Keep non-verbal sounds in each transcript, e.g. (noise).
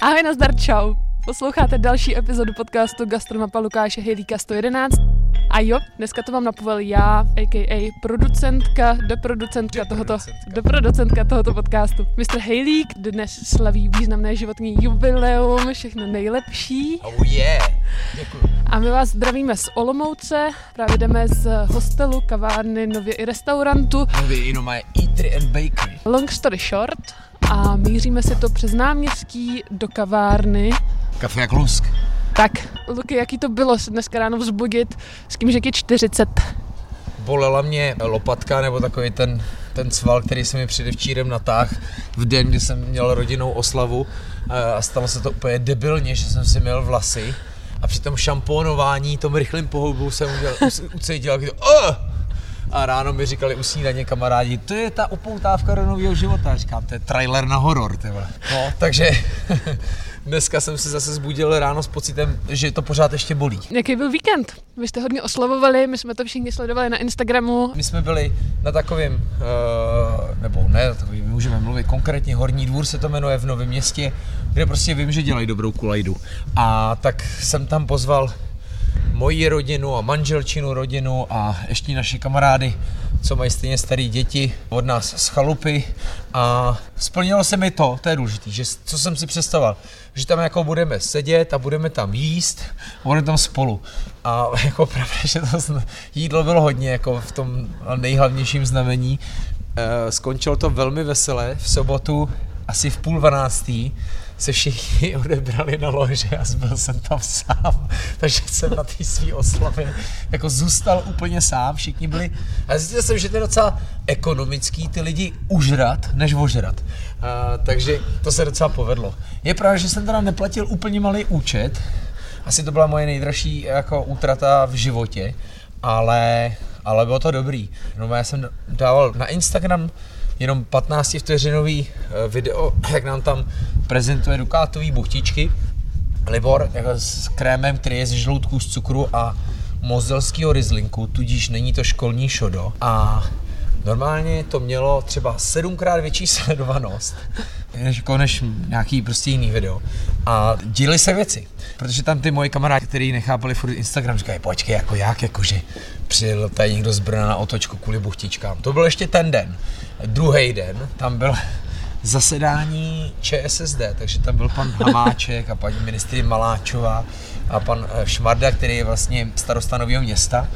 Ahoj, nazdar, čau. Posloucháte další epizodu podcastu Gastromapa Lukáše Hejlíka 111. A jo, dneska to mám napovel já, a.k.a. producentka, doproducentka tohoto, doproducentka tohoto podcastu. Mr. Hejlík dnes slaví významné životní jubileum, všechno nejlepší. Oh yeah, děkuji. A my vás zdravíme z Olomouce, právě jdeme z hostelu, kavárny, nově i restaurantu. Nově jenom má Eatery and Bakery. Long story short, a míříme si to přes náměstí do kavárny. Kafe jak lusk. Tak, Luky, jaký to bylo se dneska ráno vzbudit s tím, že je 40? Bolela mě lopatka nebo takový ten, ten sval, který se mi předevčírem natáhl v den, kdy jsem měl rodinnou oslavu a stalo se to úplně debilně, že jsem si měl vlasy a při tom šamponování, tom rychlým pohybu jsem udělal, ucítil, jak to, oh! A ráno mi říkali u snídaně kamarádi, to je ta upoutávka do nového života. Říkám, to je trailer na horor, ty vole. No, takže (laughs) dneska jsem se zase zbudil ráno s pocitem, že to pořád ještě bolí. Jaký byl víkend? Vy jste hodně oslavovali, my jsme to všichni sledovali na Instagramu. My jsme byli na takovém, uh, nebo ne, takový, můžeme mluvit konkrétně, Horní dvůr se to jmenuje v Novém městě, kde prostě vím, že dělají dobrou kulajdu. A tak jsem tam pozval moji rodinu a manželčinu rodinu a ještě naše kamarády, co mají stejně staré děti od nás z chalupy a splnilo se mi to, to je důležité, že co jsem si představoval, že tam jako budeme sedět a budeme tam jíst budeme tam spolu. A (laughs) jako pravda, že to jídlo bylo hodně jako v tom nejhlavnějším znamení. E, skončilo to velmi veselé v sobotu asi v půl dvanáctý se všichni (laughs) odebrali na lože a byl jsem tam sám, (laughs) takže jsem na té své oslavě jako zůstal úplně sám, všichni byli, a zjistil jsem, že to je docela ekonomický ty lidi užrat, než ožrat. A, takže to se docela povedlo. Je pravda, že jsem teda neplatil úplně malý účet, asi to byla moje nejdražší jako útrata v životě, ale, ale bylo to dobrý. No, já jsem dával na Instagram jenom 15 vteřinový eh, video, (clears throat) jak nám tam prezentuje dukátový buchtičky. Libor jako s krémem, který je z žloutků z cukru a mozelského rizlinku, tudíž není to školní šodo. A normálně to mělo třeba sedmkrát větší (laughs) sledovanost než, jako než nějaký prostě jiný video. A díly se věci, protože tam ty moji kamarádi, kteří nechápali furt Instagram, říkají, počkej, jako jak, jakože přijel tady někdo z Brna na otočku kvůli buchtičkám. To byl ještě ten den. Druhý den tam byl (laughs) zasedání ČSSD, takže tam byl pan Hamáček a paní ministry Maláčová a pan eh, Šmarda, který je vlastně starosta města.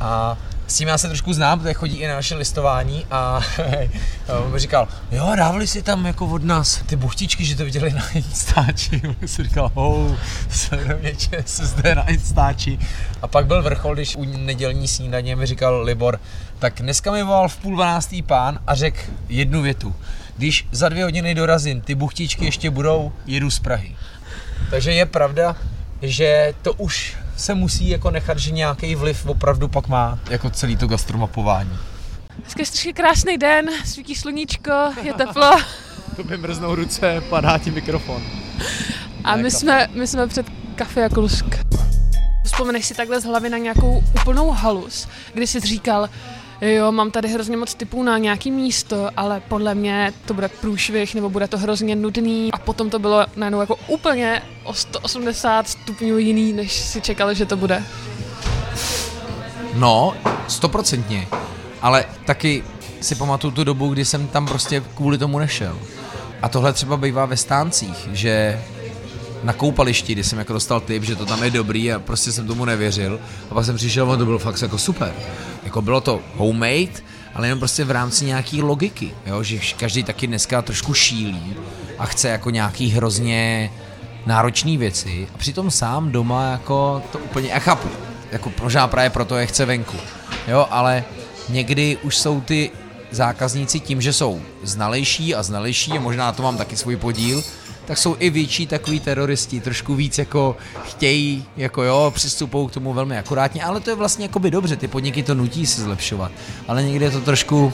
A s tím já se trošku znám, protože chodí i na naše listování a (laughs) on mi říkal, jo, dávali si tam jako od nás ty buchtičky, že to viděli na Instači. (laughs) Já jsem říkal, hou, mě ČSSD na Instači. A pak byl vrchol, když u nedělní snídaně mi říkal Libor, tak dneska mi volal v půl dvanáctý pán a řekl jednu větu. Když za dvě hodiny dorazím, ty buchtičky ještě budou, jedu z Prahy. Takže je pravda, že to už se musí jako nechat, že nějaký vliv opravdu pak má jako celý to gastromapování. Dneska je strašně krásný den, svítí sluníčko, je teplo. (laughs) to by mrznou ruce, padá ti mikrofon. A my jsme, my jsme před kafe jako lusk. Vzpomeneš si takhle z hlavy na nějakou úplnou halus, kdy jsi říkal, jo, mám tady hrozně moc typů na nějaký místo, ale podle mě to bude průšvih, nebo bude to hrozně nudný a potom to bylo najednou jako úplně o 180 stupňů jiný, než si čekali, že to bude. No, stoprocentně, ale taky si pamatuju tu dobu, kdy jsem tam prostě kvůli tomu nešel. A tohle třeba bývá ve stáncích, že na koupališti, kdy jsem jako dostal tip, že to tam je dobrý a prostě jsem tomu nevěřil. A pak jsem přišel a to bylo fakt jako super. Jako bylo to homemade, ale jenom prostě v rámci nějaký logiky, jo? že každý taky dneska trošku šílí a chce jako nějaký hrozně náročné věci a přitom sám doma jako to úplně, já chápu, jako možná právě proto je chce venku, jo, ale někdy už jsou ty zákazníci tím, že jsou znalejší a znalejší a možná to mám taky svůj podíl, tak jsou i větší takový teroristi, trošku víc jako chtějí, jako jo, přistupují k tomu velmi akurátně, ale to je vlastně jako by dobře, ty podniky to nutí se zlepšovat, ale někdy je to trošku,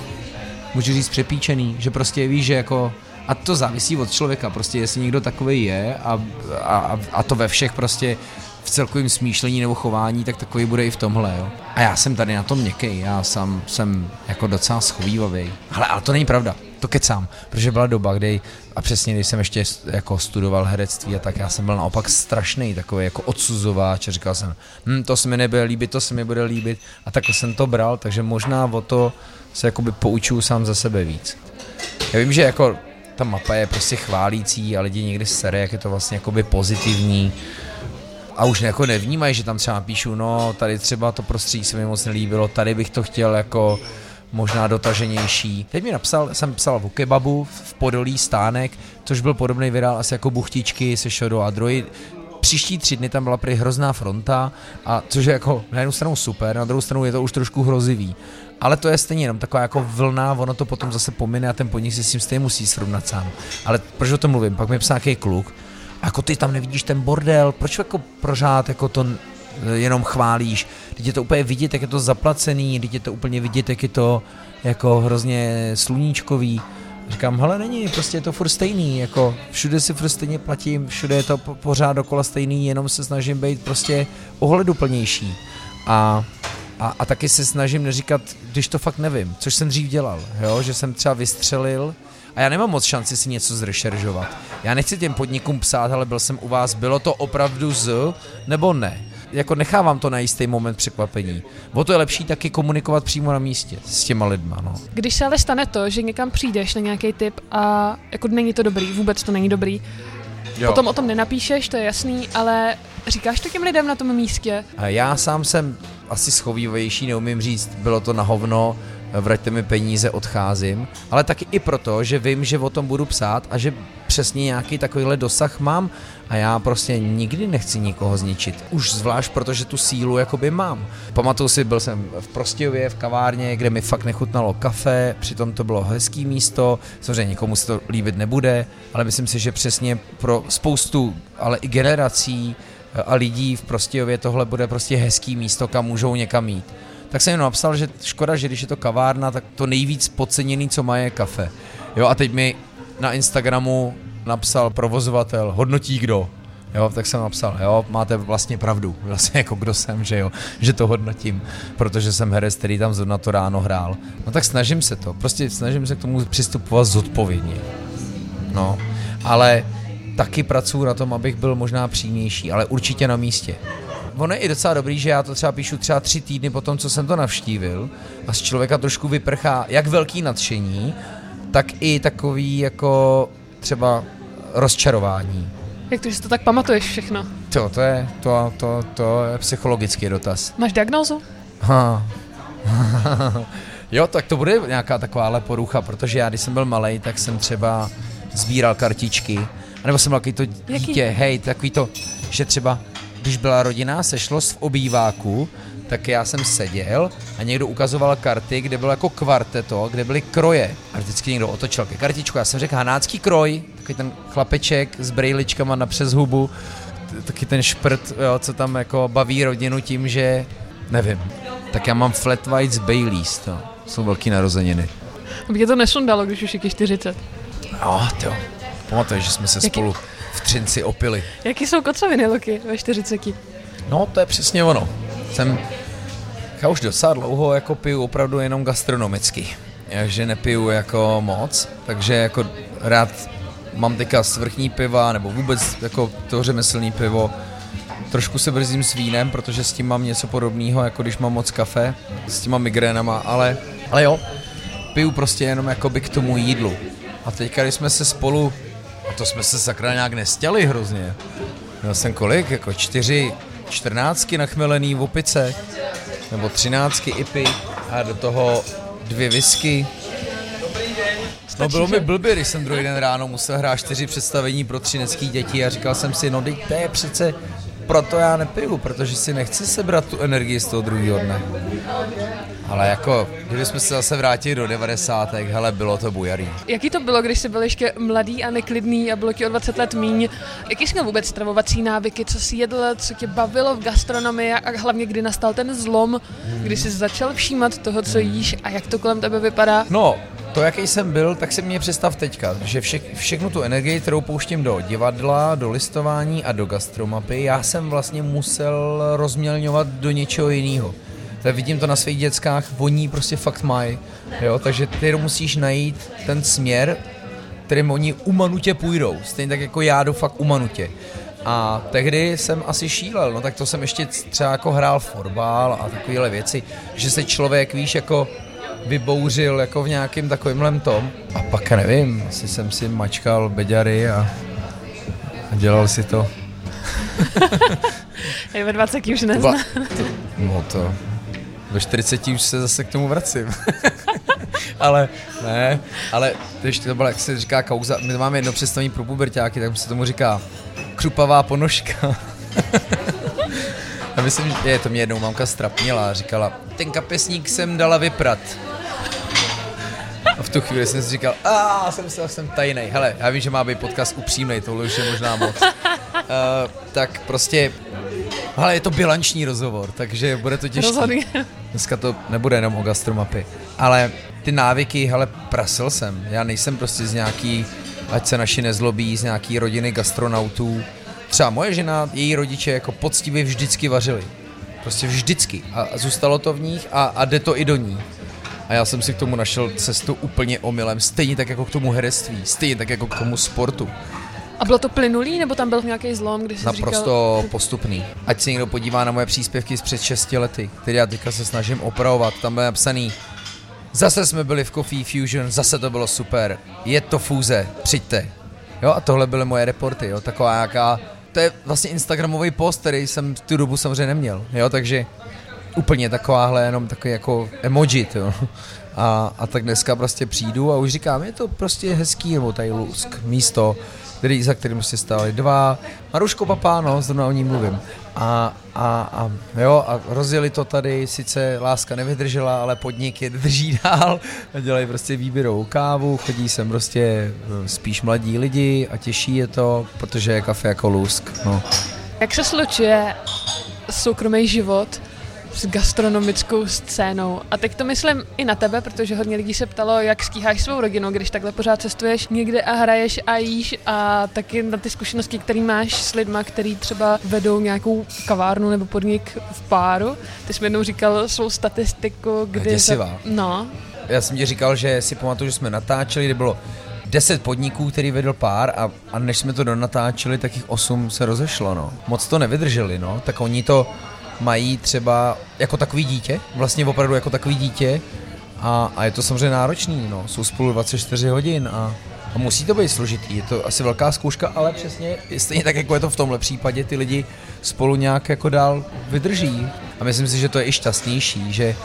můžu říct, přepíčený, že prostě víš, že jako a to závisí od člověka, prostě jestli někdo takový je a, a, a to ve všech prostě v celkovém smýšlení nebo chování, tak takový bude i v tomhle, jo. A já jsem tady na tom měkký, já sám jsem jako docela schovývavý. Ale, ale to není pravda. To kecám, protože byla doba, kdy, a přesně když jsem ještě jako studoval herectví a tak, já jsem byl naopak strašný, takový jako odsuzováč a říkal jsem, hm, to se mi nebude líbit, to se mi bude líbit a takhle jsem to bral, takže možná o to se jakoby poučuju sám za sebe víc. Já vím, že jako ta mapa je prostě chválící a lidi někdy sere, jak je to vlastně jakoby pozitivní, a už jako nevnímají, že tam třeba píšu, no tady třeba to prostředí se mi moc nelíbilo, tady bych to chtěl jako možná dotaženější. Teď mi napsal, jsem psal o kebabu v Podolí stánek, což byl podobný virál asi jako buchtičky se Shadow a Droid. Příští tři dny tam byla prý hrozná fronta, a což je jako na jednu stranu super, na druhou stranu je to už trošku hrozivý. Ale to je stejně jenom taková jako vlna, ono to potom zase pomine a ten podnik si s tím stejně musí srovnat sám. Ale proč o tom mluvím? Pak mi psal nějaký kluk, jako ty tam nevidíš ten bordel, proč jako prožát jako to jenom chválíš, teď je to úplně vidět, jak je to zaplacený, teď je to úplně vidět, jak je to jako hrozně sluníčkový. Říkám, hele není, prostě je to furt stejný, jako všude si furt stejně platím, všude je to pořád dokola stejný, jenom se snažím být prostě ohleduplnější. A a, a taky se snažím neříkat, když to fakt nevím, což jsem dřív dělal, jo? že jsem třeba vystřelil a já nemám moc šanci si něco zrešeržovat. Já nechci těm podnikům psát, ale byl jsem u vás, bylo to opravdu z, nebo ne. Jako nechávám to na jistý moment překvapení. O to je lepší taky komunikovat přímo na místě s těma lidma. No. Když se ale stane to, že někam přijdeš na nějaký tip a jako není to dobrý, vůbec to není dobrý, Jo. Potom o tom nenapíšeš, to je jasný, ale říkáš to těm lidem na tom místě? Já sám jsem asi schovývavější, neumím říct, bylo to na hovno, vraťte mi peníze, odcházím, ale taky i proto, že vím, že o tom budu psát a že přesně nějaký takovýhle dosah mám a já prostě nikdy nechci nikoho zničit. Už zvlášť, protože tu sílu jakoby mám. Pamatuju si, byl jsem v Prostějově v kavárně, kde mi fakt nechutnalo kafe, přitom to bylo hezký místo, samozřejmě nikomu se to líbit nebude, ale myslím si, že přesně pro spoustu, ale i generací a lidí v Prostějově tohle bude prostě hezký místo, kam můžou někam jít tak jsem jim napsal, že škoda, že když je to kavárna, tak to nejvíc podceněný, co má, je kafe. Jo, a teď mi na Instagramu napsal provozovatel, hodnotí kdo. Jo, tak jsem napsal, jo, máte vlastně pravdu, (laughs) vlastně jako kdo jsem, že jo, že to hodnotím, protože jsem herec, který tam na to ráno hrál. No tak snažím se to, prostě snažím se k tomu přistupovat zodpovědně. No, ale taky pracuji na tom, abych byl možná přímější, ale určitě na místě ono je i docela dobrý, že já to třeba píšu třeba tři týdny po tom, co jsem to navštívil a z člověka trošku vyprchá jak velký nadšení, tak i takový jako třeba rozčarování. Jak to, že to tak pamatuješ všechno? To, to je, to, to, to je psychologický dotaz. Máš diagnózu? Ha. (laughs) jo, tak to bude nějaká takováhle porucha, protože já, když jsem byl malý, tak jsem třeba sbíral kartičky, nebo jsem byl takový to dítě, Jaký? hej, takový to, že třeba když byla rodinná sešlost v obýváku, tak já jsem seděl a někdo ukazoval karty, kde bylo jako kvarteto, kde byly kroje. A vždycky někdo otočil ke kartičku. Já jsem řekl hanácký kroj, takový ten chlapeček s brejličkama na přes hubu, taky ten šprt, jo, co tam jako baví rodinu tím, že nevím. Tak já mám flat white z Baileys, to jsou velký narozeniny. Aby tě to nesundalo, když už je 40. No, to. Pamatuješ, že jsme se Jaký? spolu v Třinci opili. Jaký jsou kocoviny, Luky, ve 40? No, to je přesně ono. Jsem, já už docela dlouho jako piju opravdu jenom gastronomicky. Takže nepiju jako moc, takže jako rád mám teďka svrchní piva, nebo vůbec jako to řemeslný pivo. Trošku se brzím s vínem, protože s tím mám něco podobného, jako když mám moc kafe, s těma migrénama, ale, ale jo, piju prostě jenom jakoby k tomu jídlu. A teďka, když jsme se spolu a to jsme se sakra nějak nestěli hrozně. Měl jsem kolik? Jako čtyři, čtrnáctky nachmelený v opice. Nebo třináctky ipy. A do toho dvě whisky. No bylo mi blbě, když jsem druhý den ráno musel hrát čtyři představení pro třinecký děti a říkal jsem si, no teď to je přece proto já nepiju, protože si nechci sebrat tu energii z toho druhého dne. Ale jako, kdybychom se zase vrátili do 90. hele, bylo to bujarý. Jaký to bylo, když jsi byl ještě mladý a neklidný a bylo ti o 20 let míň? Jaký jsi měl vůbec stravovací návyky, co jsi jedl, co tě bavilo v gastronomii a hlavně kdy nastal ten zlom, kdy jsi začal všímat toho, co jíš a jak to kolem tebe vypadá? No, to, jaký jsem byl, tak se mě představ teďka, že vše, všechnu tu energii, kterou pouštím do divadla, do listování a do gastromapy, já jsem vlastně musel rozmělňovat do něčeho jiného. Tak vidím to na svých dětskách, oni prostě fakt mají, jo, takže ty jenom musíš najít ten směr, kterým oni umanutě půjdou, stejně tak jako já jdu fakt umanutě. A tehdy jsem asi šílel, no tak to jsem ještě třeba jako hrál fotbal a takovéhle věci, že se člověk, víš, jako vybouřil jako v nějakém takovémhle tom. A pak nevím, asi jsem si mačkal beďary a, a dělal si to. (laughs) Je ve 20 už nezná. To, no to, ve 40 už se zase k tomu vracím. (laughs) ale ne, ale když to byla, jak se říká kauza, my máme jedno představení pro pubertáky, tak se tomu říká křupavá ponožka. (laughs) A myslím, že je, to mě jednou mamka strapnila a říkala, ten kapesník jsem dala vyprat. A v tu chvíli jsem si říkal, a jsem se jsem tajnej. Hele, já vím, že má být podcast upřímnej, tohle už je možná moc. Uh, (laughs) tak prostě, ale je to bilanční rozhovor, takže bude to těžké. Rozhodně. Dneska to nebude jenom o gastromapy. Ale ty návyky, hele, prasil jsem. Já nejsem prostě z nějaký, ať se naši nezlobí, z nějaký rodiny gastronautů. Třeba moje žena, její rodiče jako poctivě vždycky vařili. Prostě vždycky. A zůstalo to v nich a, a jde to i do ní. A já jsem si k tomu našel cestu úplně omylem, stejně tak jako k tomu herectví, stejně tak jako k tomu sportu. A bylo to plynulý, nebo tam byl nějaký zlom, když jsi Naprosto říkal... postupný. Ať se někdo podívá na moje příspěvky z před 6 lety, které já teďka se snažím opravovat, tam bylo napsaný Zase jsme byli v Coffee Fusion, zase to bylo super. Je to fúze, přijďte. Jo, a tohle byly moje reporty, jo, taková jaká... To je vlastně Instagramový post, který jsem v tu dobu samozřejmě neměl, jo, takže úplně takováhle jenom takový jako emoji, jo. A, a tak dneska prostě přijdu a už říkám, je to prostě hezký, nebo tady lusk, místo, který, za kterým prostě stáli dva. Maruško Papáno, zrovna o ní mluvím. A, a, a, jo, a rozjeli to tady, sice láska nevydržela, ale podnik je drží dál dělají prostě výběrovou kávu, chodí sem prostě eh, spíš mladí lidi a těší je to, protože je kafe jako lusk. No. Jak se slučuje soukromý život s gastronomickou scénou. A teď to myslím i na tebe, protože hodně lidí se ptalo, jak stíháš svou rodinu, když takhle pořád cestuješ někde a hraješ a jíš a taky na ty zkušenosti, které máš s lidma, který třeba vedou nějakou kavárnu nebo podnik v páru. Ty jsi mi jednou říkal svou statistiku, kdy... Děsivá. Za... No. Já jsem ti říkal, že si pamatuju, že jsme natáčeli, kdy bylo 10 podniků, který vedl pár a, a než jsme to donatáčeli, tak jich 8 se rozešlo, no. Moc to nevydrželi, no. Tak oni to mají třeba jako takový dítě, vlastně opravdu jako takový dítě a, a je to samozřejmě náročný, no. Jsou spolu 24 hodin a, a musí to být složitý, je to asi velká zkouška, ale přesně stejně tak, jako je to v tomhle případě, ty lidi spolu nějak jako dál vydrží. A myslím si, že to je i šťastnější, že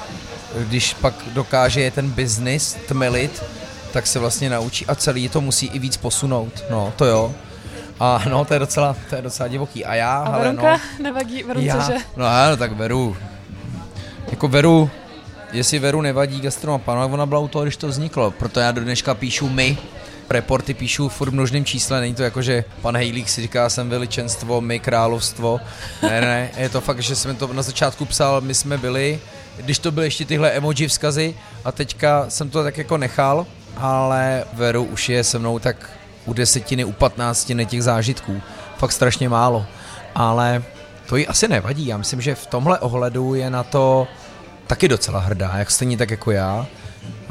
když pak dokáže je ten biznis tmelit, tak se vlastně naučí a celý to musí i víc posunout. No, to jo. A no, to je docela, to je docela divoký. A já, A hele, Veronka no, nevadí, Veru, já, cože? no ano, tak Veru. Jako Veru, jestli Veru nevadí gastronopanu, tak ona byla u toho, když to vzniklo. Proto já do dneška píšu my, reporty píšu furt v množném čísle, není to jako, že pan Hejlík si říká, jsem veličenstvo, my královstvo. Ne, ne, je to fakt, že jsem to na začátku psal, my jsme byli, když to byly ještě tyhle emoji vzkazy a teďka jsem to tak jako nechal, ale Veru už je se mnou tak u desetiny, u patnáctiny těch zážitků. Fakt strašně málo. Ale to jí asi nevadí. Já myslím, že v tomhle ohledu je na to taky docela hrdá, jak stejně tak jako já.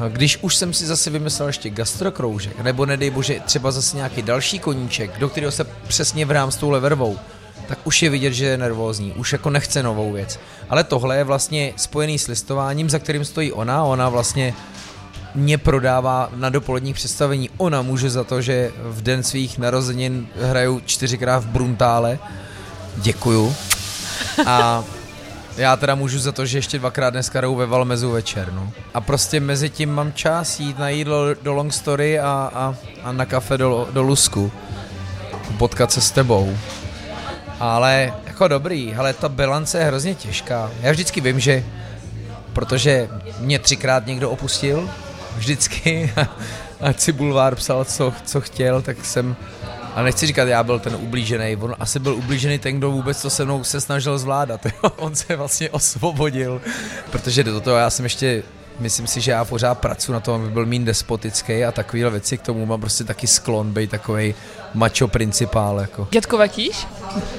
Když už jsem si zase vymyslel ještě gastrokroužek, nebo nedej bože třeba zase nějaký další koníček, do kterého se přesně vrám s touhle vervou, tak už je vidět, že je nervózní, už jako nechce novou věc. Ale tohle je vlastně spojený s listováním, za kterým stojí ona, ona vlastně mě prodává na dopoledních představení. Ona může za to, že v den svých narozenin hraju čtyřikrát v Bruntále. Děkuju. A já teda můžu za to, že ještě dvakrát dneska hraju ve Valmezu večer, no. A prostě mezi tím mám čas jít na jídlo do Long Story a, a, a na kafe do, do Lusku. Potkat se s tebou. Ale jako dobrý, ale ta bilance je hrozně těžká. Já vždycky vím, že protože mě třikrát někdo opustil, vždycky, (laughs) ať si Bulvár psal, co, co chtěl, tak jsem, a nechci říkat, já byl ten ublížený, on asi byl ublížený ten, kdo vůbec to se mnou se snažil zvládat, (laughs) jo? on se vlastně osvobodil, protože do toho já jsem ještě myslím si, že já pořád pracuji na tom, aby byl mín despotický a takovýhle věci, k tomu mám prostě taky sklon být takový macho principál. Jako. Dětko Vatíš?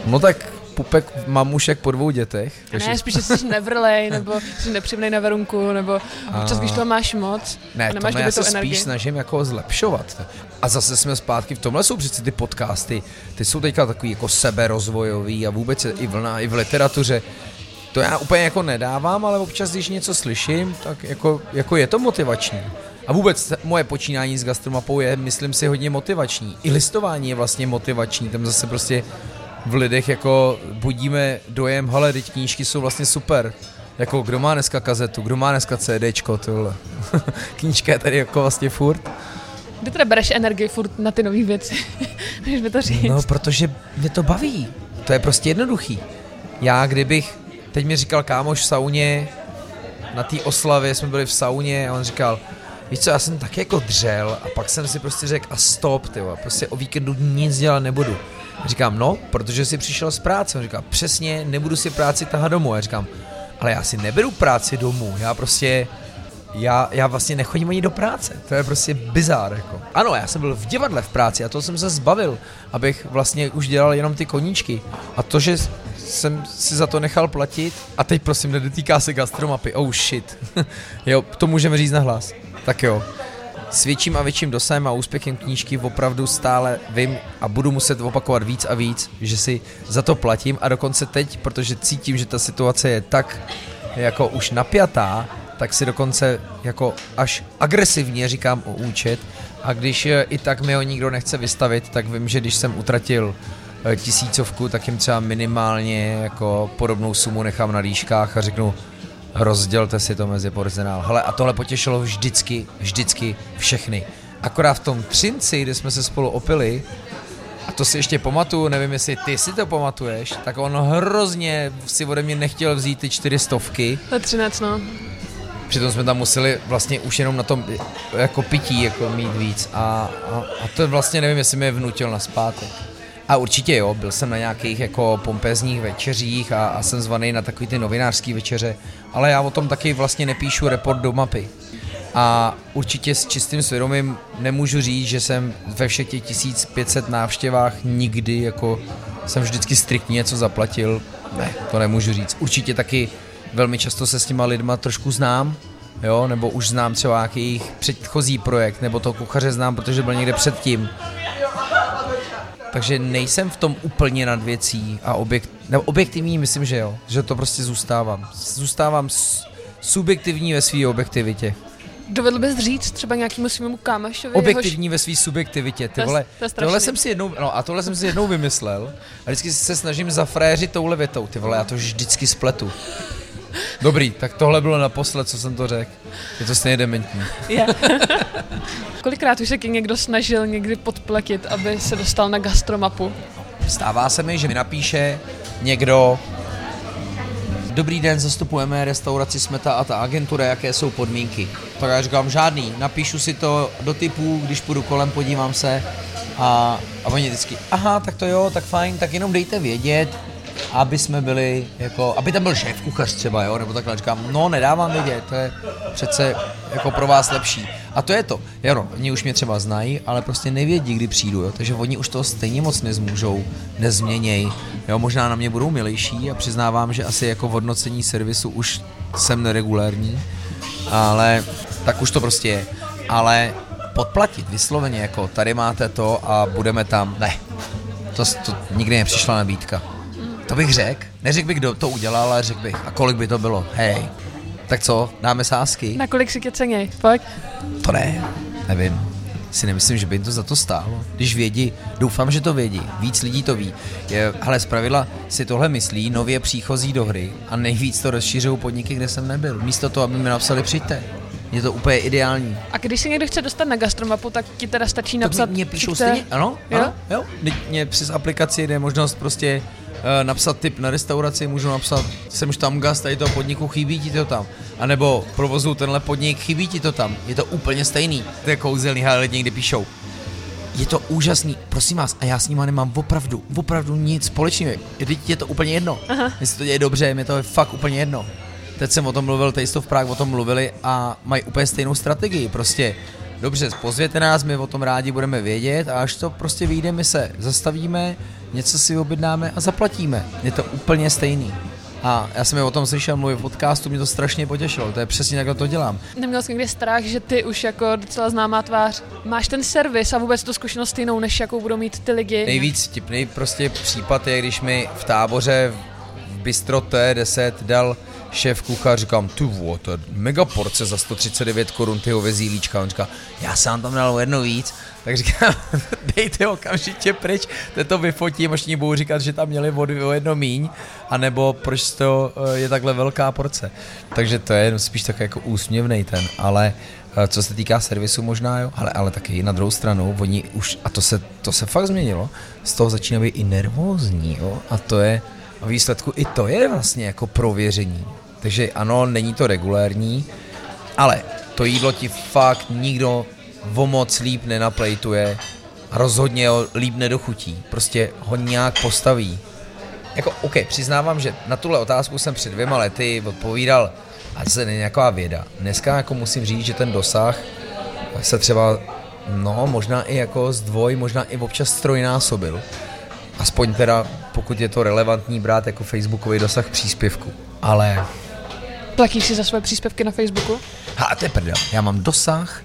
No tak pupek mamušek po dvou dětech. Takže... Ne, spíš, že jsi nevrlej, nebo jsi nepřivnej na verunku, nebo občas, když toho máš moc, ne, nemáš to já se energii. spíš snažím jako zlepšovat. A zase jsme zpátky, v tomhle jsou přeci ty podcasty, ty jsou teďka takový jako seberozvojový a vůbec i vlna, i v literatuře. To já úplně jako nedávám, ale občas, když něco slyším, tak jako, jako je to motivační. A vůbec moje počínání s gastromapou je, myslím si, hodně motivační. I listování je vlastně motivační, tam zase prostě v lidech jako budíme dojem, hele, teď knížky jsou vlastně super. Jako kdo má dneska kazetu, kdo má dneska CDčko, tohle. (laughs) Knížka je tady jako vlastně furt. Kde teda bereš energii furt na ty nové věci? (laughs) Můžeš mi to říct? No, protože mě to baví. To je prostě jednoduchý. Já kdybych, teď mi říkal kámoš v sauně, na té oslavě jsme byli v sauně a on říkal, víš co, já jsem tak jako dřel a pak jsem si prostě řekl a stop, ty prostě o víkendu nic dělat nebudu. Já říkám, no, protože jsi přišel z práce. On říká, přesně, nebudu si práci tahat domů. Já říkám, ale já si neberu práci domů, já prostě, já, já vlastně nechodím ani do práce, to je prostě bizár, jako. Ano, já jsem byl v divadle v práci a to jsem se zbavil, abych vlastně už dělal jenom ty koníčky. A to, že jsem si za to nechal platit a teď prosím, nedotýká se gastromapy, oh shit. (laughs) jo, to můžeme říct na hlas. Tak jo. S větším a větším dosahem a úspěchem knížky opravdu stále vím a budu muset opakovat víc a víc, že si za to platím a dokonce teď, protože cítím, že ta situace je tak jako už napjatá, tak si dokonce jako až agresivně říkám o účet a když i tak mi ho nikdo nechce vystavit, tak vím, že když jsem utratil eh, tisícovku, tak jim třeba minimálně jako podobnou sumu nechám na líškách a řeknu, rozdělte si to mezi personál. Hele, a tohle potěšilo vždycky, vždycky všechny. Akorát v tom Třinci, kde jsme se spolu opili, a to si ještě pamatuju, nevím, jestli ty si to pamatuješ, tak on hrozně si ode mě nechtěl vzít ty čtyři stovky. To třinec, no. Přitom jsme tam museli vlastně už jenom na tom jako pití jako mít víc a, a, a to vlastně nevím, jestli mi je vnutil na zpátek. A určitě jo, byl jsem na nějakých jako pompezních večeřích a, a jsem zvaný na takový ty novinářský večeře, ale já o tom taky vlastně nepíšu report do mapy. A určitě s čistým svědomím nemůžu říct, že jsem ve všech těch 1500 návštěvách nikdy jako jsem vždycky striktně něco zaplatil. Ne, to nemůžu říct. Určitě taky velmi často se s těma lidma trošku znám, jo, nebo už znám třeba nějaký předchozí projekt, nebo toho kuchaře znám, protože byl někde předtím takže nejsem v tom úplně nad věcí a objekt, nebo objektivní myslím, že jo, že to prostě zůstávám. Zůstávám subjektivní ve své objektivitě. Dovedl bys říct třeba nějakému svému kámošovi? Objektivní jehož... ve své subjektivitě. Ty vole, to je tohle jsem si jednou, no a tohle jsem si jednou vymyslel a vždycky se snažím zafréřit touhle větou. Ty vole, já to vždycky spletu. Dobrý, tak tohle bylo naposled, co jsem to řekl. Je to stejně dementní. Je. (laughs) Kolikrát už se někdo snažil někdy podpletit, aby se dostal na gastromapu? Stává se mi, že mi napíše někdo, Dobrý den, zastupujeme restauraci Smeta a ta agentura, jaké jsou podmínky. Tak já říkám, žádný, napíšu si to do typu, když půjdu kolem, podívám se a, a oni vždycky, aha, tak to jo, tak fajn, tak jenom dejte vědět, aby jsme byli, jako, aby tam byl šéf kuchař třeba, jo, nebo takhle říkám, no nedávám vědět, to je přece jako pro vás lepší. A to je to, jo, oni už mě třeba znají, ale prostě nevědí, kdy přijdu, jo, takže oni už to stejně moc nezmůžou, nezměněj, jo, možná na mě budou milejší a přiznávám, že asi jako v hodnocení servisu už jsem neregulární, ale tak už to prostě je. Ale podplatit vysloveně jako tady máte to a budeme tam, ne, to, to nikdy nepřišla nabídka. To bych řekl. Neřekl bych, kdo to udělal, ale řekl bych, a kolik by to bylo. Hej, tak co, dáme sásky? Na kolik si keceněj, pojď. To ne, nevím. Si nemyslím, že by jim to za to stálo. Když vědí, doufám, že to vědí. Víc lidí to ví. Je, ale zpravidla si tohle myslí nově příchozí do hry a nejvíc to rozšířují podniky, kde jsem nebyl. Místo toho, aby mi napsali přijďte. Je to úplně ideální. A když si někdo chce dostat na gastromapu, tak ti teda stačí napsat... Tak mě, mě píšou stejně, ano, jo? ano, jo. Mě přes aplikaci jde možnost prostě napsat tip na restauraci, můžu napsat, jsem tam gast tady toho podniku, chybí ti to tam. A nebo provozu tenhle podnik, chybí ti to tam. Je to úplně stejný. To je kouzelný, ale lidi někdy píšou. Je to úžasný, prosím vás, a já s nima nemám opravdu, opravdu nic společného. Je to úplně jedno. Aha. Jestli to děje dobře, mi to je fakt úplně jedno. Teď jsem o tom mluvil, Taste of Prague o tom mluvili a mají úplně stejnou strategii. Prostě dobře, pozvěte nás, my o tom rádi budeme vědět a až to prostě vyjde, my se zastavíme, něco si objednáme a zaplatíme. Je to úplně stejný. A já jsem je o tom slyšel mluvit v podcastu, mě to strašně potěšilo, to je přesně jak to dělám. Neměl jsi někdy strach, že ty už jako docela známá tvář máš ten servis a vůbec tu zkušenost jinou, než jakou budou mít ty lidi? Nejvíc tipný prostě případ je, když mi v táboře v Bistro T10 dal šéf kuchař, říkám, ty vole, to mega porce za 139 korun tyho vezílíčka. On říká, já sám tam dal jedno víc, tak říkám, (laughs) dejte okamžitě pryč, to to vyfotím, až budou říkat, že tam měli vody o jedno míň, anebo proč to eh, je takhle velká porce. Takže to je spíš tak jako úsměvný ten, ale eh, co se týká servisu možná, jo, ale, ale taky na druhou stranu, oni už, a to se, to se fakt změnilo, z toho začínají být i nervózní, jo, a to je, a výsledku i to je vlastně jako prověření. Takže ano, není to regulérní, ale to jídlo ti fakt nikdo o moc líp nenaplejtuje a rozhodně ho líp nedochutí. Prostě ho nějak postaví. Jako, OK, přiznávám, že na tuhle otázku jsem před dvěma lety odpovídal, a to není nějaká věda. Dneska jako musím říct, že ten dosah se třeba, no, možná i jako zdvoj, možná i občas strojnásobil. Aspoň teda, pokud je to relevantní, brát jako facebookový dosah příspěvku. Ale... Platíš si za své příspěvky na Facebooku? Ha, to je prdel. Já mám dosah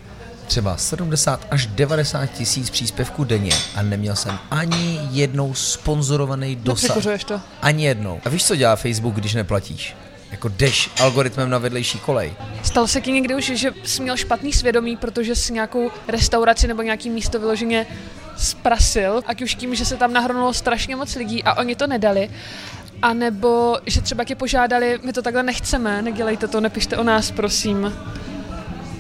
třeba 70 až 90 tisíc příspěvků denně a neměl jsem ani jednou sponzorovaný dosah. to. Ani jednou. A víš, co dělá Facebook, když neplatíš? Jako jdeš algoritmem na vedlejší kolej. Stalo se ti někdy už, že jsi měl špatný svědomí, protože jsi nějakou restauraci nebo nějaký místo vyloženě sprasil, ať už tím, že se tam nahrnulo strašně moc lidí a oni to nedali, a nebo že třeba tě požádali, my to takhle nechceme, nedělejte to, nepište o nás, prosím.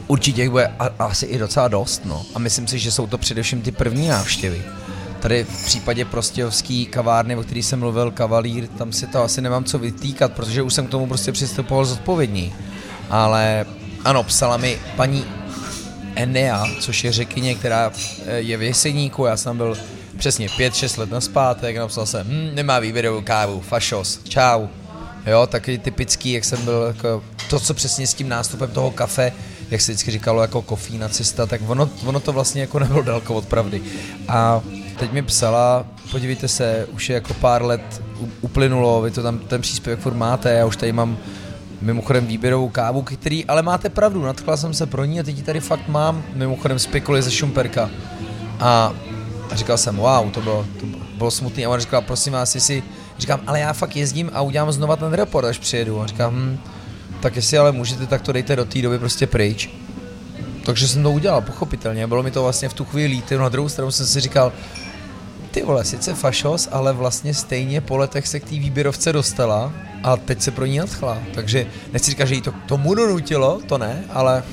Určitě jich bude a, asi i docela dost, no. A myslím si, že jsou to především ty první návštěvy. Tady v případě prostějovský kavárny, o který jsem mluvil, Kavalír, tam si to asi nemám co vytýkat, protože už jsem k tomu prostě přistupoval zodpovědní. Ale ano, psala mi paní Enea, což je řekyně, která eh, je v Jeseníku, já jsem byl přesně 5-6 let naspátek, napsal jsem, hm, nemá výběrovou kávu, fašos, čau. Jo, taky typický, jak jsem byl, jako to, co přesně s tím nástupem toho kafe, jak se vždycky říkalo jako kofína cesta, tak ono, ono to vlastně jako nebylo daleko od pravdy. A teď mi psala, podívejte se, už je jako pár let uplynulo, vy to tam ten příspěvek furt máte, já už tady mám mimochodem výběrovou kávu, který, ale máte pravdu, nadchla jsem se pro ní a teď ji tady fakt mám, mimochodem z ze Šumperka. A říkal jsem, wow, to bylo, to bylo smutný. A on říkal, prosím vás, jestli, říkám, ale já fakt jezdím a udělám znova ten report, až přijedu. A říkám, hm, tak jestli ale můžete, tak to dejte do té doby prostě pryč. Takže jsem to udělal, pochopitelně. Bylo mi to vlastně v tu chvíli líto. Na druhou stranu jsem si říkal, ty vole, sice fašos, ale vlastně stejně po letech se k té výběrovce dostala a teď se pro ní nadchla. Takže nechci říkat, že jí to tomu donutilo, to ne, ale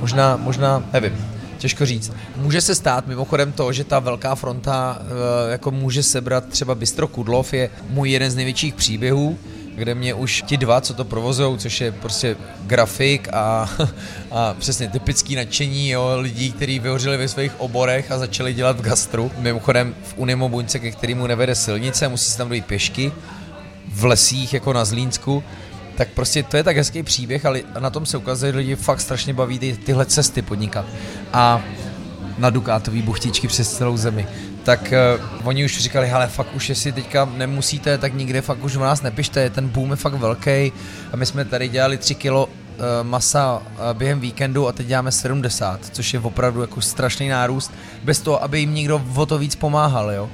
možná, možná, nevím, těžko říct. Může se stát mimochodem to, že ta velká fronta eh, jako může sebrat třeba Bistro Kudlov je můj jeden z největších příběhů, kde mě už ti dva, co to provozují, což je prostě grafik a, (laughs) a přesně typický nadšení jo, lidí, kteří vyhořili ve svých oborech a začali dělat v gastru. Mimochodem v Unimo Buňce, ke kterému nevede silnice, musí se tam dojít pěšky, v lesích jako na Zlínsku, tak prostě to je tak hezký příběh, ale na tom se ukazuje, že lidi fakt strašně baví ty, tyhle cesty podnikat. A na Dukátový buchtičky přes celou zemi tak uh, oni už říkali, hele, fakt už jestli teďka nemusíte, tak nikde fakt už u nás nepište, ten boom je fakt velký a my jsme tady dělali 3 kilo uh, masa uh, během víkendu a teď děláme 70, což je opravdu jako strašný nárůst, bez toho, aby jim někdo o to víc pomáhal, jo.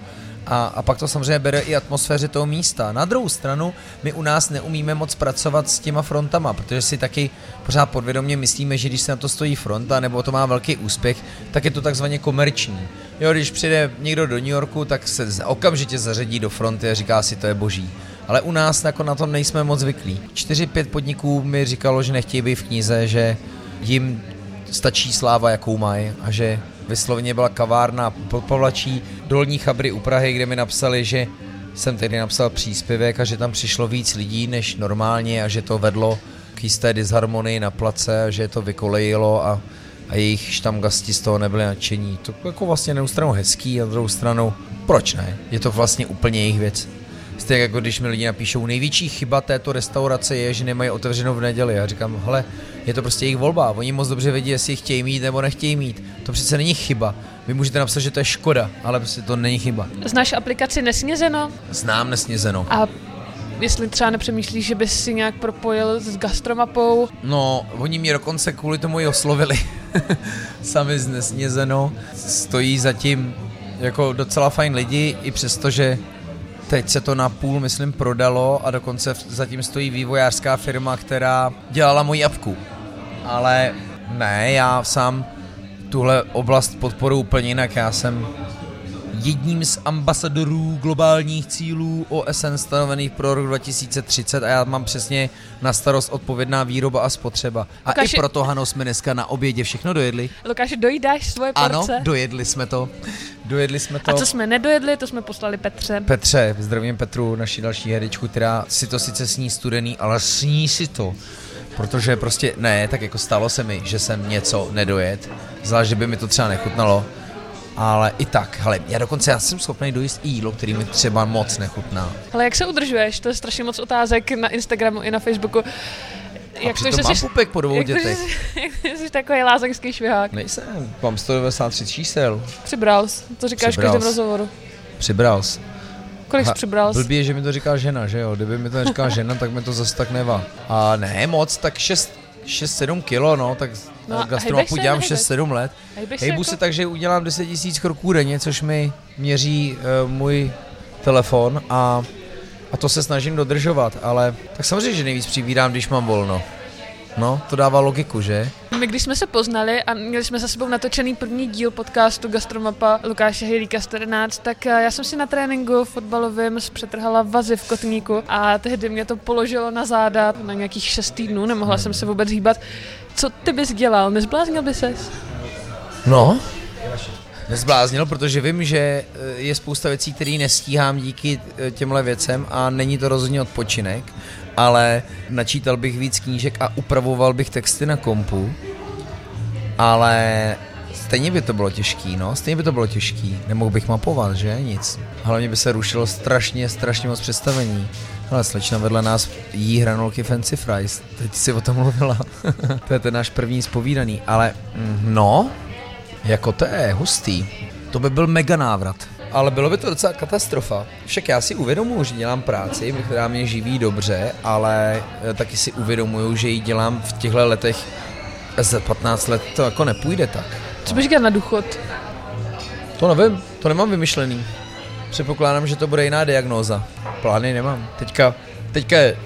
A, a pak to samozřejmě bere i atmosféře toho místa. Na druhou stranu, my u nás neumíme moc pracovat s těma frontama, protože si taky pořád podvědomě myslíme, že když se na to stojí fronta nebo to má velký úspěch, tak je to takzvaně komerční. Jo, když přijde někdo do New Yorku, tak se okamžitě zařadí do fronty a říká si, to je boží. Ale u nás jako na tom nejsme moc zvyklí. 4-5 podniků mi říkalo, že nechtějí být v knize, že jim stačí sláva, jakou mají a že vysloveně byla kavárna pod Pavlačí Dolní Chabry u Prahy, kde mi napsali, že jsem tedy napsal příspěvek a že tam přišlo víc lidí než normálně a že to vedlo k jisté disharmonii na place a že to vykolejilo a, a jejich štamgasti z toho nebyli nadšení. To jako vlastně na jednu stranu hezký a na druhou stranu proč ne? Je to vlastně úplně jejich věc. Stejně jako když mi lidi napíšou, největší chyba této restaurace je, že nemají otevřenou v neděli. Já říkám, hele, je to prostě jejich volba. Oni moc dobře vědí, jestli chtějí mít nebo nechtějí mít. To přece není chyba. Vy můžete napsat, že to je škoda, ale prostě to není chyba. Znáš aplikaci Nesnězeno? Znám Nesnězeno. A jestli třeba nepřemýšlíš, že bys si nějak propojil s gastromapou? No, oni mě dokonce kvůli tomu i oslovili. (laughs) Sami z Nesnězeno. Stojí zatím jako docela fajn lidi, i přesto, že Teď se to na půl, myslím, prodalo a dokonce zatím stojí vývojářská firma, která dělala moji apku. Ale ne, já sám tuhle oblast podporu úplně jinak. Já jsem jedním z ambasadorů globálních cílů OSN stanovených pro rok 2030 a já mám přesně na starost odpovědná výroba a spotřeba. A Lukáši... i proto, Hano, jsme dneska na obědě všechno dojedli. Lukáš, dojídáš svoje porce? Ano, dojedli jsme to. Dojedli jsme to. A co jsme nedojedli, to jsme poslali Petře. Petře, zdravím Petru, naši další herečku, která si to sice sní studený, ale sní si to. Protože prostě ne, tak jako stalo se mi, že jsem něco nedojet, zvlášť, že by mi to třeba nechutnalo, ale i tak, hele, já dokonce já jsem schopný dojíst i jídlo, který mi třeba moc nechutná. Ale jak se udržuješ? To je strašně moc otázek na Instagramu i na Facebooku. Jak to, že mám jsi, pupek po dvou jak dětech. To, (laughs) jak to, jsi takový lázeňský švihák. Nejsem, mám 193 čísel. Přibral jsi, to říkáš v každém rozhovoru. Přibral jsi. Kolik jsi přibral? Blbě, že mi to říká žena, že jo? Kdyby mi to neříkala žena, tak mi to zase tak nevá. A ne moc, tak 6, 6-7 kilo, no, tak no, gastronomu dělám 6-7 let. Hejbu se jako... tak, že udělám 10 tisíc kroků denně, což mi měří uh, můj telefon a, a to se snažím dodržovat, ale tak samozřejmě, že nejvíc přibírám, když mám volno. No, to dává logiku, že? My když jsme se poznali a měli jsme za sebou natočený první díl podcastu Gastromapa Lukáše Hejlíka 14, tak eh, já jsem si na tréninku fotbalovým zpřetrhala vazy v kotníku a tehdy mě to položilo na záda na nějakých 6 týdnů, nemohla jsem se vůbec hýbat. Co ty bys dělal? Nezbláznil by ses? No, nezbláznil, protože vím, že eh, je spousta věcí, které nestíhám díky eh, těmhle věcem a není to rozhodně odpočinek ale načítal bych víc knížek a upravoval bych texty na kompu, ale stejně by to bylo těžký, no, stejně by to bylo těžký. Nemohl bych mapovat, že? Nic. Hlavně by se rušilo strašně, strašně moc představení. Ale slečna vedle nás jí hranolky Fancy Fries. Teď si o tom mluvila. (laughs) to je ten náš první spovídaný. Ale mm, no, jako to je hustý. To by byl mega návrat ale bylo by to docela katastrofa. Však já si uvědomuji, že dělám práci, která mě živí dobře, ale eh, taky si uvědomuju, že ji dělám v těchto letech za 15 let to jako nepůjde tak. Co bys dělat na důchod? To nevím, to nemám vymyšlený. Předpokládám, že to bude jiná diagnóza. Plány nemám. Teďka, teďka je,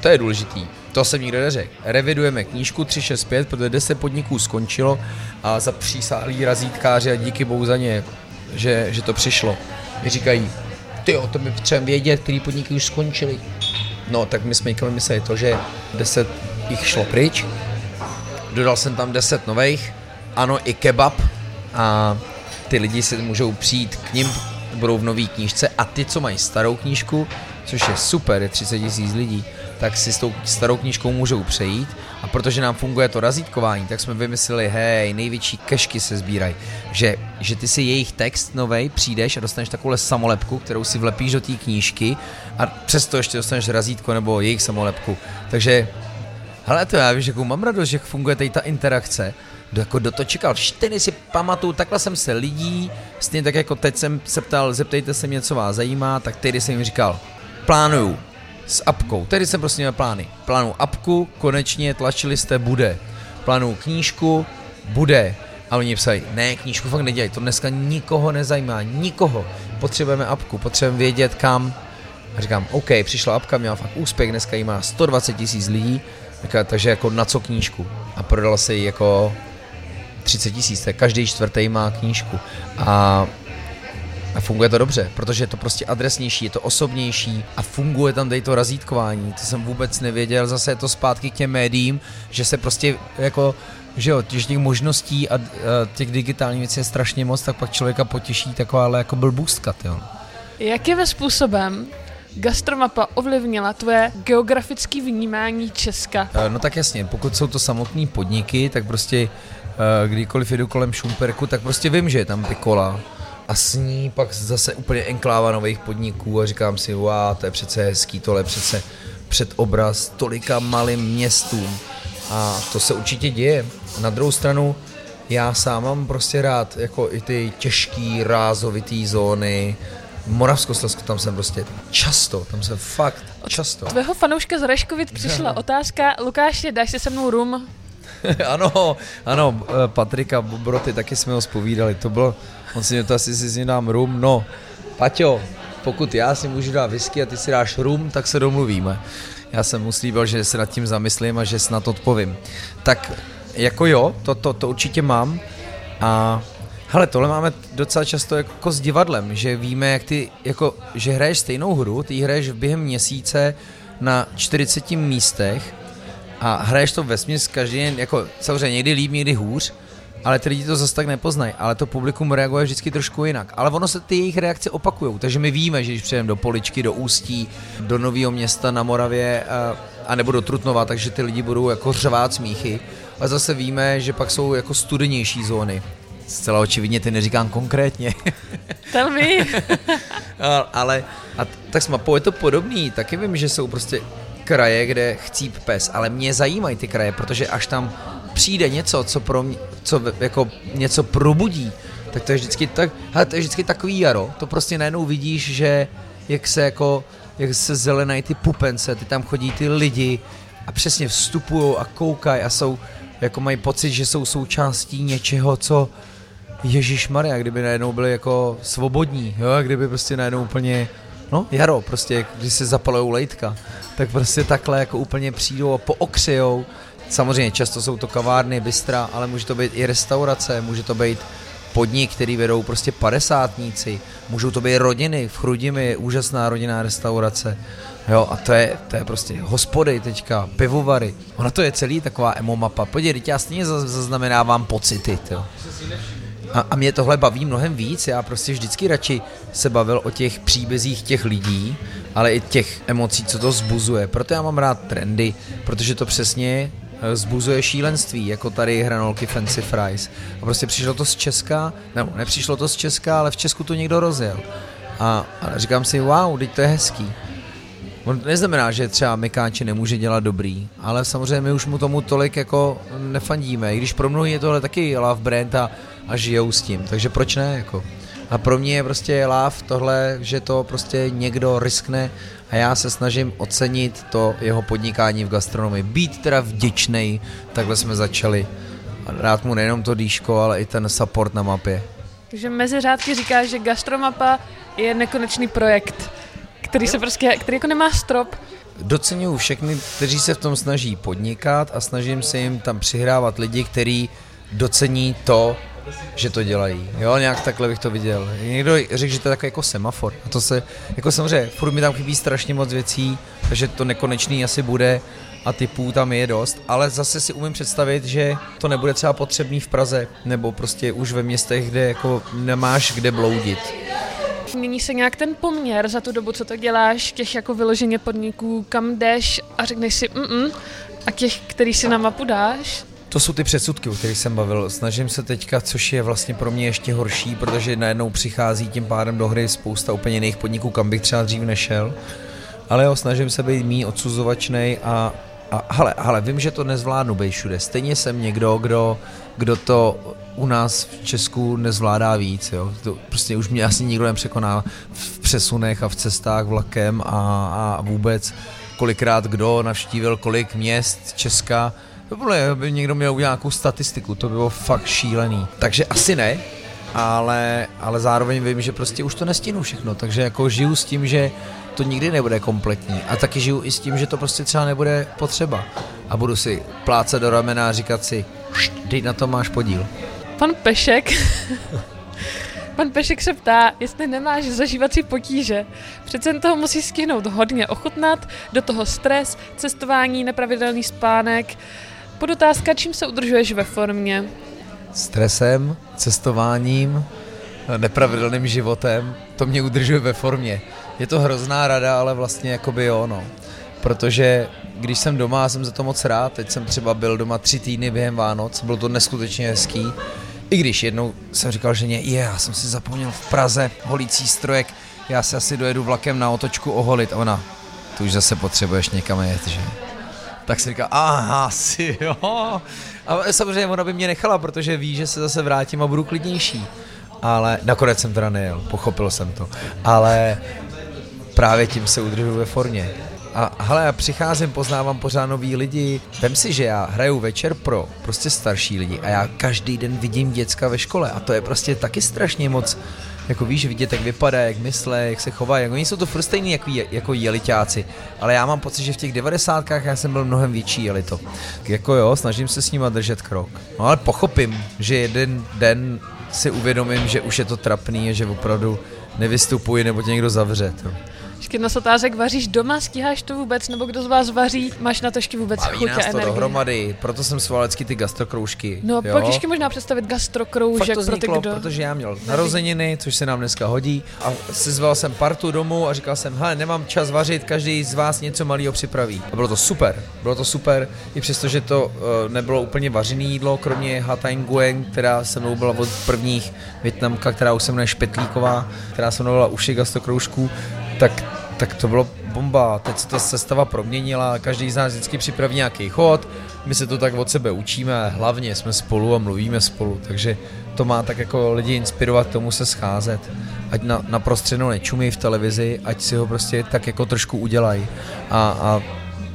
to je důležitý. To jsem nikdo neřekl. Revidujeme knížku 365, protože 10 podniků skončilo a za přísáhlý razítkáři a díky bohu za ně že, že to přišlo. Mi říkají, ty to my potřebujeme vědět, který podniky už skončily. No, tak my jsme někam mysleli to, že 10 jich šlo pryč, dodal jsem tam 10 nových, ano, i kebab. A ty lidi si můžou přijít k ním, budou v nový knížce. A ty, co mají starou knížku, což je super, je 30 tisíc lidí, tak si s tou starou knížkou můžou přejít a protože nám funguje to razítkování, tak jsme vymysleli, hej, největší kešky se sbírají, že, že ty si jejich text novej přijdeš a dostaneš takovou samolepku, kterou si vlepíš do té knížky a přesto ještě dostaneš razítko nebo jejich samolepku. Takže hele, to já víš, jakou mám radost, že funguje tady ta interakce, do, jako do to čekal. Všichni si pamatuju, takhle jsem se lidí, stejně tak jako teď jsem se ptal, zeptejte se mě, co vás zajímá, tak tehdy jsem jim říkal, plánuju s apkou. Tedy jsem prostě měl plány. Plánu apku, konečně tlačili jste, bude. Plánu knížku, bude. A oni psají, ne, knížku fakt nedělají, to dneska nikoho nezajímá, nikoho. Potřebujeme apku, potřebujeme vědět kam. A říkám, OK, přišla apka, měla fakt úspěch, dneska jí má 120 tisíc lidí, takže jako na co knížku. A prodala se jí jako 30 tisíc, každý čtvrtý má knížku. A a funguje to dobře, protože je to prostě adresnější, je to osobnější a funguje tam tady to razítkování. To jsem vůbec nevěděl, zase je to zpátky k těm médiím, že se prostě jako že jo, že těch možností a, a těch digitálních věcí je strašně moc, tak pak člověka potěší taková ale jako blbůstka, jo. Jakým způsobem gastromapa ovlivnila tvoje geografické vnímání Česka? Eh, no tak jasně, pokud jsou to samotné podniky, tak prostě eh, kdykoliv jedu kolem Šumperku, tak prostě vím, že je tam Pikola, a s ní pak zase úplně enkláva nových podniků a říkám si, wow, to je přece hezký, tohle je přece předobraz tolika malým městům a to se určitě děje. Na druhou stranu já sám mám prostě rád jako i ty těžký, rázovitý zóny, Moravskoslezsku tam jsem prostě často, tam jsem fakt často. Tvého fanouška z Reškovic přišla (laughs) otázka, Lukáši, dáš si se mnou rum? (laughs) ano, ano, eh, Patrika Bobroty, taky jsme ho spovídali, to bylo, on si mě to asi si s dám rum, no, Paťo, pokud já si můžu dát whisky a ty si dáš rum, tak se domluvíme. Já jsem mu slíbil, že se nad tím zamyslím a že snad odpovím. Tak jako jo, to, to, to určitě mám a Hele, tohle máme docela často jako s divadlem, že víme, jak ty, jako, že hraješ stejnou hru, ty hraješ během měsíce na 40 místech a hraješ to ve směs každý den, jako samozřejmě někdy líp, někdy hůř, ale ty lidi to zase tak nepoznají, ale to publikum reaguje vždycky trošku jinak. Ale ono se ty jejich reakce opakují, takže my víme, že když přijdeme do Poličky, do Ústí, do Nového města na Moravě a, a nebo do Trutnova, takže ty lidi budou jako řvát smíchy. A zase víme, že pak jsou jako studenější zóny. Zcela očividně ty neříkám konkrétně. (laughs) Tell me. (laughs) ale a tak s mapou je to podobný, taky vím, že jsou prostě kraje, kde chcíp pes, ale mě zajímají ty kraje, protože až tam přijde něco, co pro mě, co jako něco probudí, tak to je vždycky tak, hele, to je vždycky takový jaro, to prostě najednou vidíš, že jak se jako, jak se zelenají ty pupence, ty tam chodí ty lidi a přesně vstupují a koukají a jsou, jako mají pocit, že jsou součástí něčeho, co Ježíš Maria, kdyby najednou byli jako svobodní, jo, kdyby prostě najednou úplně, no jaro, prostě, když se zapalujou lejtka, tak prostě takhle jako úplně přijdou a pookřejou. Samozřejmě často jsou to kavárny, bystra, ale může to být i restaurace, může to být podnik, který vedou prostě padesátníci, můžou to být rodiny, v Chrudimi je úžasná rodinná restaurace, jo, a to je, to je prostě hospody teďka, pivovary, ono to je celý taková emo mapa, podívej, já stejně zaznamenávám pocity, jo. A, a mě tohle baví mnohem víc, já prostě vždycky radši se bavil o těch příbězích těch lidí, ale i těch emocí, co to zbuzuje. Proto já mám rád trendy, protože to přesně eh, zbuzuje šílenství, jako tady hranolky Fancy Fries. A prostě přišlo to z Česka, nebo nepřišlo to z Česka, ale v Česku to někdo rozjel. A, a říkám si, wow, teď to je hezký. On neznamená, že třeba Mikáči nemůže dělat dobrý, ale samozřejmě my už mu tomu tolik jako nefandíme. I když pro mnohý je tohle taky love brand a, a žijou s tím, takže proč ne jako. A pro mě je prostě láv tohle, že to prostě někdo riskne a já se snažím ocenit to jeho podnikání v gastronomii. Být teda vděčný, takhle jsme začali. A rád mu nejenom to dýško, ale i ten support na mapě. Takže mezi řádky říká, že gastromapa je nekonečný projekt který se prostě, který jako nemá strop. Docenuju všechny, kteří se v tom snaží podnikat a snažím se jim tam přihrávat lidi, kteří docení to, že to dělají. Jo, nějak takhle bych to viděl. Někdo řekl, že to je takový jako semafor. A to se, jako samozřejmě, furt mi tam chybí strašně moc věcí, takže to nekonečný asi bude a typů tam je dost, ale zase si umím představit, že to nebude třeba potřebný v Praze, nebo prostě už ve městech, kde jako nemáš kde bloudit Mění se nějak ten poměr za tu dobu, co to děláš, těch jako vyloženě podniků, kam jdeš a řekneš si mm a těch, který si na mapu dáš? To jsou ty předsudky, o kterých jsem bavil. Snažím se teďka, což je vlastně pro mě ještě horší, protože najednou přichází tím pádem do hry spousta úplně jiných podniků, kam bych třeba dřív nešel. Ale jo, snažím se být mý odsuzovačnej a, a hele, hele, vím, že to nezvládnu být všude. Stejně jsem někdo, kdo, kdo to u nás v Česku nezvládá víc. Jo. To prostě už mě asi nikdo nepřekoná v přesunech a v cestách vlakem a, a vůbec kolikrát kdo navštívil kolik měst Česka. To bylo, by někdo měl udělat nějakou statistiku, to bylo fakt šílený. Takže asi ne, ale, ale zároveň vím, že prostě už to nestínu všechno, takže jako žiju s tím, že to nikdy nebude kompletní. A taky žiju i s tím, že to prostě třeba nebude potřeba. A budu si plácat do ramena a říkat si, teď na to máš podíl. Pan Pešek (laughs) Pan Pešek se ptá, jestli nemáš zažívací potíže. Přece toho musí stihnout hodně ochutnat, do toho stres, cestování, nepravidelný spánek. Podotázka, čím se udržuješ ve formě? Stresem, cestováním, nepravidelným životem, to mě udržuje ve formě. Je to hrozná rada, ale vlastně jakoby jo, no. Protože když jsem doma, jsem za to moc rád, teď jsem třeba byl doma tři týdny během Vánoc, bylo to neskutečně hezký, I když jednou jsem říkal ženě, je, já jsem si zapomněl v Praze holící strojek, já se asi dojedu vlakem na otočku oholit. A ona, tu už zase potřebuješ někam jet, že? Tak si říká, aha, si jo. A samozřejmě ona by mě nechala, protože ví, že se zase vrátím a budu klidnější. Ale nakonec jsem teda nejel, pochopil jsem to. Ale právě tím se udržuju ve formě. A hele, já přicházím, poznávám pořád nový lidi. Vem si, že já hraju večer pro prostě starší lidi a já každý den vidím děcka ve škole a to je prostě taky strašně moc jako víš, vidět, jak vypadá, jak myslí, jak se chovají. Jako oni jsou to furt stejný jako, jako jelitáci, ale já mám pocit, že v těch devadesátkách já jsem byl mnohem větší jelito. Jako jo, snažím se s nima držet krok. No ale pochopím, že jeden den si uvědomím, že už je to trapný a že opravdu nevystupuji nebo tě někdo zavře. To. Ještě z otázek, vaříš doma, stíháš to vůbec, nebo kdo z vás vaří, máš na to ještě vůbec Baví chuť nás to energii? dohromady, proto jsem sval vždycky ty gastrokroužky. No, jo? pak ještě možná představit gastrokroužek Fakt to pro ty, kdo... protože já měl narozeniny, což se nám dneska hodí a sezval jsem partu domů a říkal jsem, hele, nemám čas vařit, každý z vás něco malého připraví. A bylo to super, bylo to super, i přesto, že to uh, nebylo úplně vařené jídlo, kromě Hatay Nguyen, která se mnou byla od prvních Větnamka, která už se jmenuje Špetlíková, která se jmenovala Uši gastrokroužků, tak tak to bylo bomba. Teď se ta sestava proměnila, každý z nás vždycky připraví nějaký chod, my se to tak od sebe učíme hlavně jsme spolu a mluvíme spolu, takže to má tak jako lidi inspirovat tomu se scházet. Ať na, na prostřednou nečumí v televizi, ať si ho prostě tak jako trošku udělají. A, a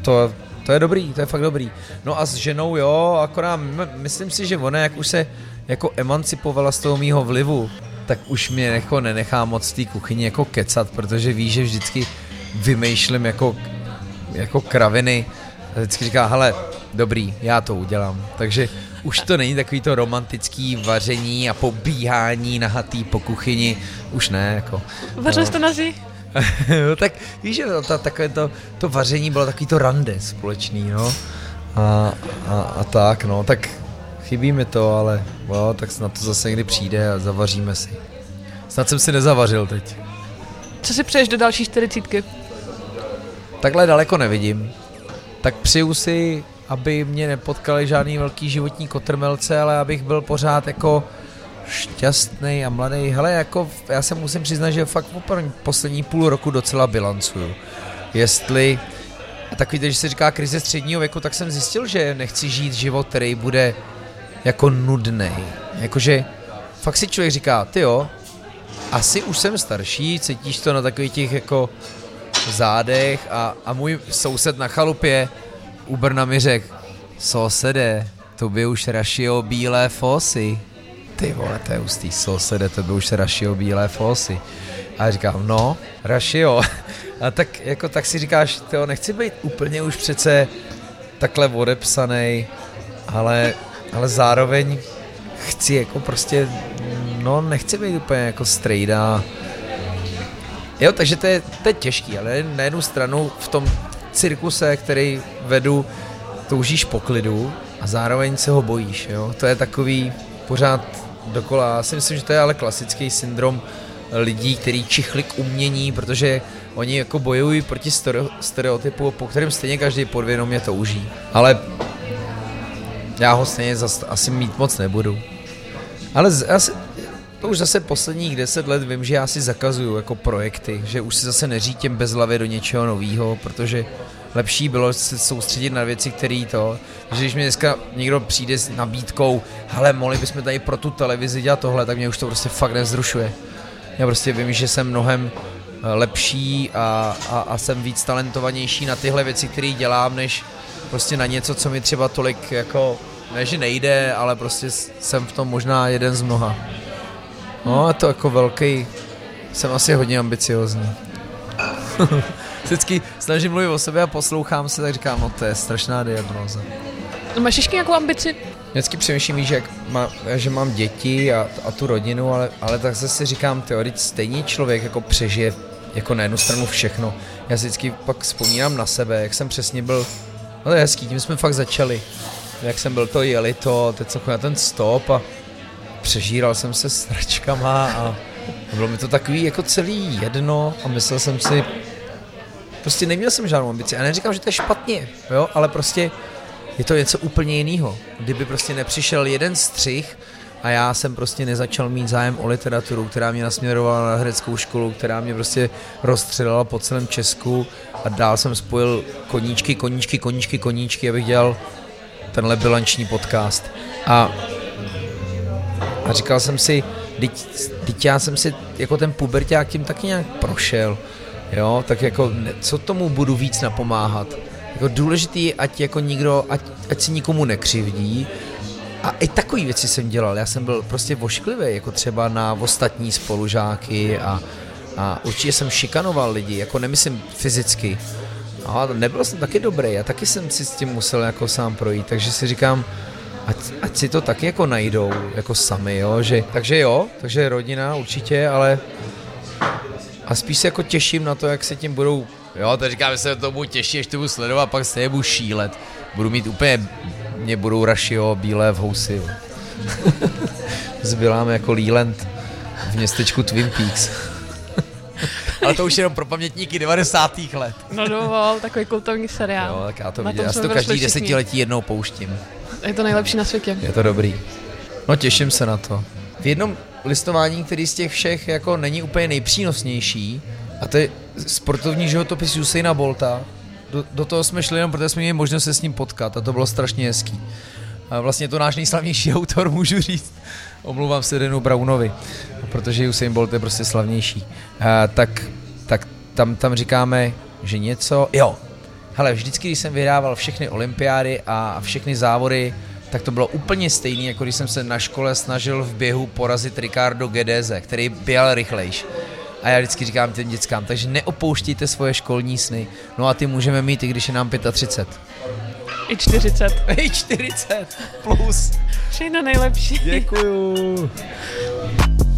to, to je dobrý, to je fakt dobrý. No a s ženou jo, akorát myslím si, že ona jak už se jako emancipovala z toho mýho vlivu, tak už mě jako nenechá moc té kuchyni jako kecat, protože ví, že vždycky vymýšlím jako, jako kraviny. A vždycky říká, hele, dobrý, já to udělám. Takže už to není takový to romantický vaření a pobíhání nahatý po kuchyni. Už ne, jako. Vařil jste no. (laughs) no, tak víš, že to, takové to, to vaření bylo takový to rande společný, no. A, a, a tak, no, tak chybí mi to, ale jo, tak snad to zase někdy přijde a zavaříme si. Snad jsem si nezavařil teď. Co si přeješ do další čtyřicítky? Takhle daleko nevidím. Tak přeju si, aby mě nepotkaly žádný velký životní kotrmelce, ale abych byl pořád jako šťastný a mladý. Hele, jako já se musím přiznat, že fakt opravdu poslední půl roku docela bilancuju. Jestli a takový, když se říká krize středního věku, tak jsem zjistil, že nechci žít život, který bude jako nudný. Jakože fakt si člověk říká, ty jo, asi už jsem starší, cítíš to na takových těch jako zádech a, a můj soused na chalupě u Brna mi řekl, sousede, to by už rašio bílé fosy. Ty vole, to je ústý sousede, to by už rašio bílé fosy. A já říkám, no, rašio. (laughs) A tak, jako, tak si říkáš, tyjo, nechci být úplně už přece takhle odepsaný, ale ale zároveň chci jako prostě, no nechci být úplně jako strejda. Jo, takže to je, to je těžký, ale na jednu stranu v tom cirkuse, který vedu, toužíš po klidu a zároveň se ho bojíš, jo. To je takový pořád dokola. Já si myslím, že to je ale klasický syndrom lidí, který čichli k umění, protože oni jako bojují proti stereotypu, po kterém stejně každý podvědomě touží. Ale já ho stejně zas, asi mít moc nebudu. Ale z, asi, to už zase posledních deset let vím, že já si zakazuju jako projekty, že už si zase neřítím bez hlavy do něčeho nového, protože lepší bylo se soustředit na věci, které to, že když mi dneska někdo přijde s nabídkou, hele, mohli bychom tady pro tu televizi dělat tohle, tak mě už to prostě fakt nevzrušuje. Já prostě vím, že jsem mnohem eh, lepší a, a, a jsem víc talentovanější na tyhle věci, které dělám, než prostě na něco, co mi třeba tolik jako, ne že nejde, ale prostě jsem v tom možná jeden z mnoha. No a to jako velký, jsem asi hodně ambiciozní. (laughs) Vždycky snažím mluvit o sobě a poslouchám se, tak říkám, no to je strašná diagnóza. No máš ještě nějakou ambici? Vždycky přemýšlím, že, jak má, že mám děti a, a tu rodinu, ale, ale tak zase říkám, teorit stejný člověk jako přežije jako na jednu stranu všechno. Já si vždycky pak vzpomínám na sebe, jak jsem přesně byl No to je hezký, tím jsme fakt začali. Jak jsem byl to jeli to, teď jsem na ten stop a přežíral jsem se s račkama a bylo mi to takový jako celý jedno a myslel jsem si, prostě neměl jsem žádnou ambici. A neříkám, že to je špatně, jo, ale prostě je to něco úplně jiného. Kdyby prostě nepřišel jeden střih a já jsem prostě nezačal mít zájem o literaturu, která mě nasměrovala na hereckou školu, která mě prostě rozstřelila po celém Česku a dál jsem spojil koníčky, koníčky, koníčky, koníčky, abych dělal tenhle bilanční podcast. A, a říkal jsem si, teď já jsem si jako ten puberták tím taky nějak prošel, jo, tak jako co tomu budu víc napomáhat. Jako důležitý, ať jako nikdo, ať, ať si nikomu nekřivdí, a i takové věci jsem dělal. Já jsem byl prostě vošklivý, jako třeba na ostatní spolužáky a, a určitě jsem šikanoval lidi, jako nemyslím fyzicky. A nebyl jsem taky dobrý, a taky jsem si s tím musel jako sám projít, takže si říkám, ať, ať si to taky jako najdou, jako sami, jo, že, takže jo, takže rodina určitě, ale a spíš se jako těším na to, jak se tím budou, jo, to říkám, že se to budu těšit, až to budu sledovat, pak se budu šílet, budu mít úplně mě budou rašio bílé v housy. (laughs) Zbyláme jako Leland v městečku Twin Peaks. Ale to už jenom pro pamětníky 90. let. No dovol, takový kultovní seriál. Jo, tak já to vidím. Já si to každý desetiletí jednou pouštím. Je to nejlepší na světě. Je to dobrý. No těším se na to. V jednom listování, který z těch všech jako není úplně nejpřínosnější, a to je sportovní životopis Usaina Bolta, do, do toho jsme šli jenom, protože jsme měli možnost se s ním potkat a to bylo strašně hezký. A vlastně to náš nejslavnější (laughs) autor, můžu říct. Omlouvám se Denu Brownovi, protože Usain Bolt je prostě slavnější. A, tak tam, tam říkáme, že něco, jo, hele, vždycky, když jsem vydával všechny olympiády a všechny závody, tak to bylo úplně stejné, jako když jsem se na škole snažil v běhu porazit Ricardo Gedeze, který byl rychlejší. A já vždycky říkám těm dětskám, takže neopouštíte svoje školní sny. No a ty můžeme mít, i když je nám 35. I 40. (laughs) I 40 plus. Všechno nejlepší. Děkuju. (laughs)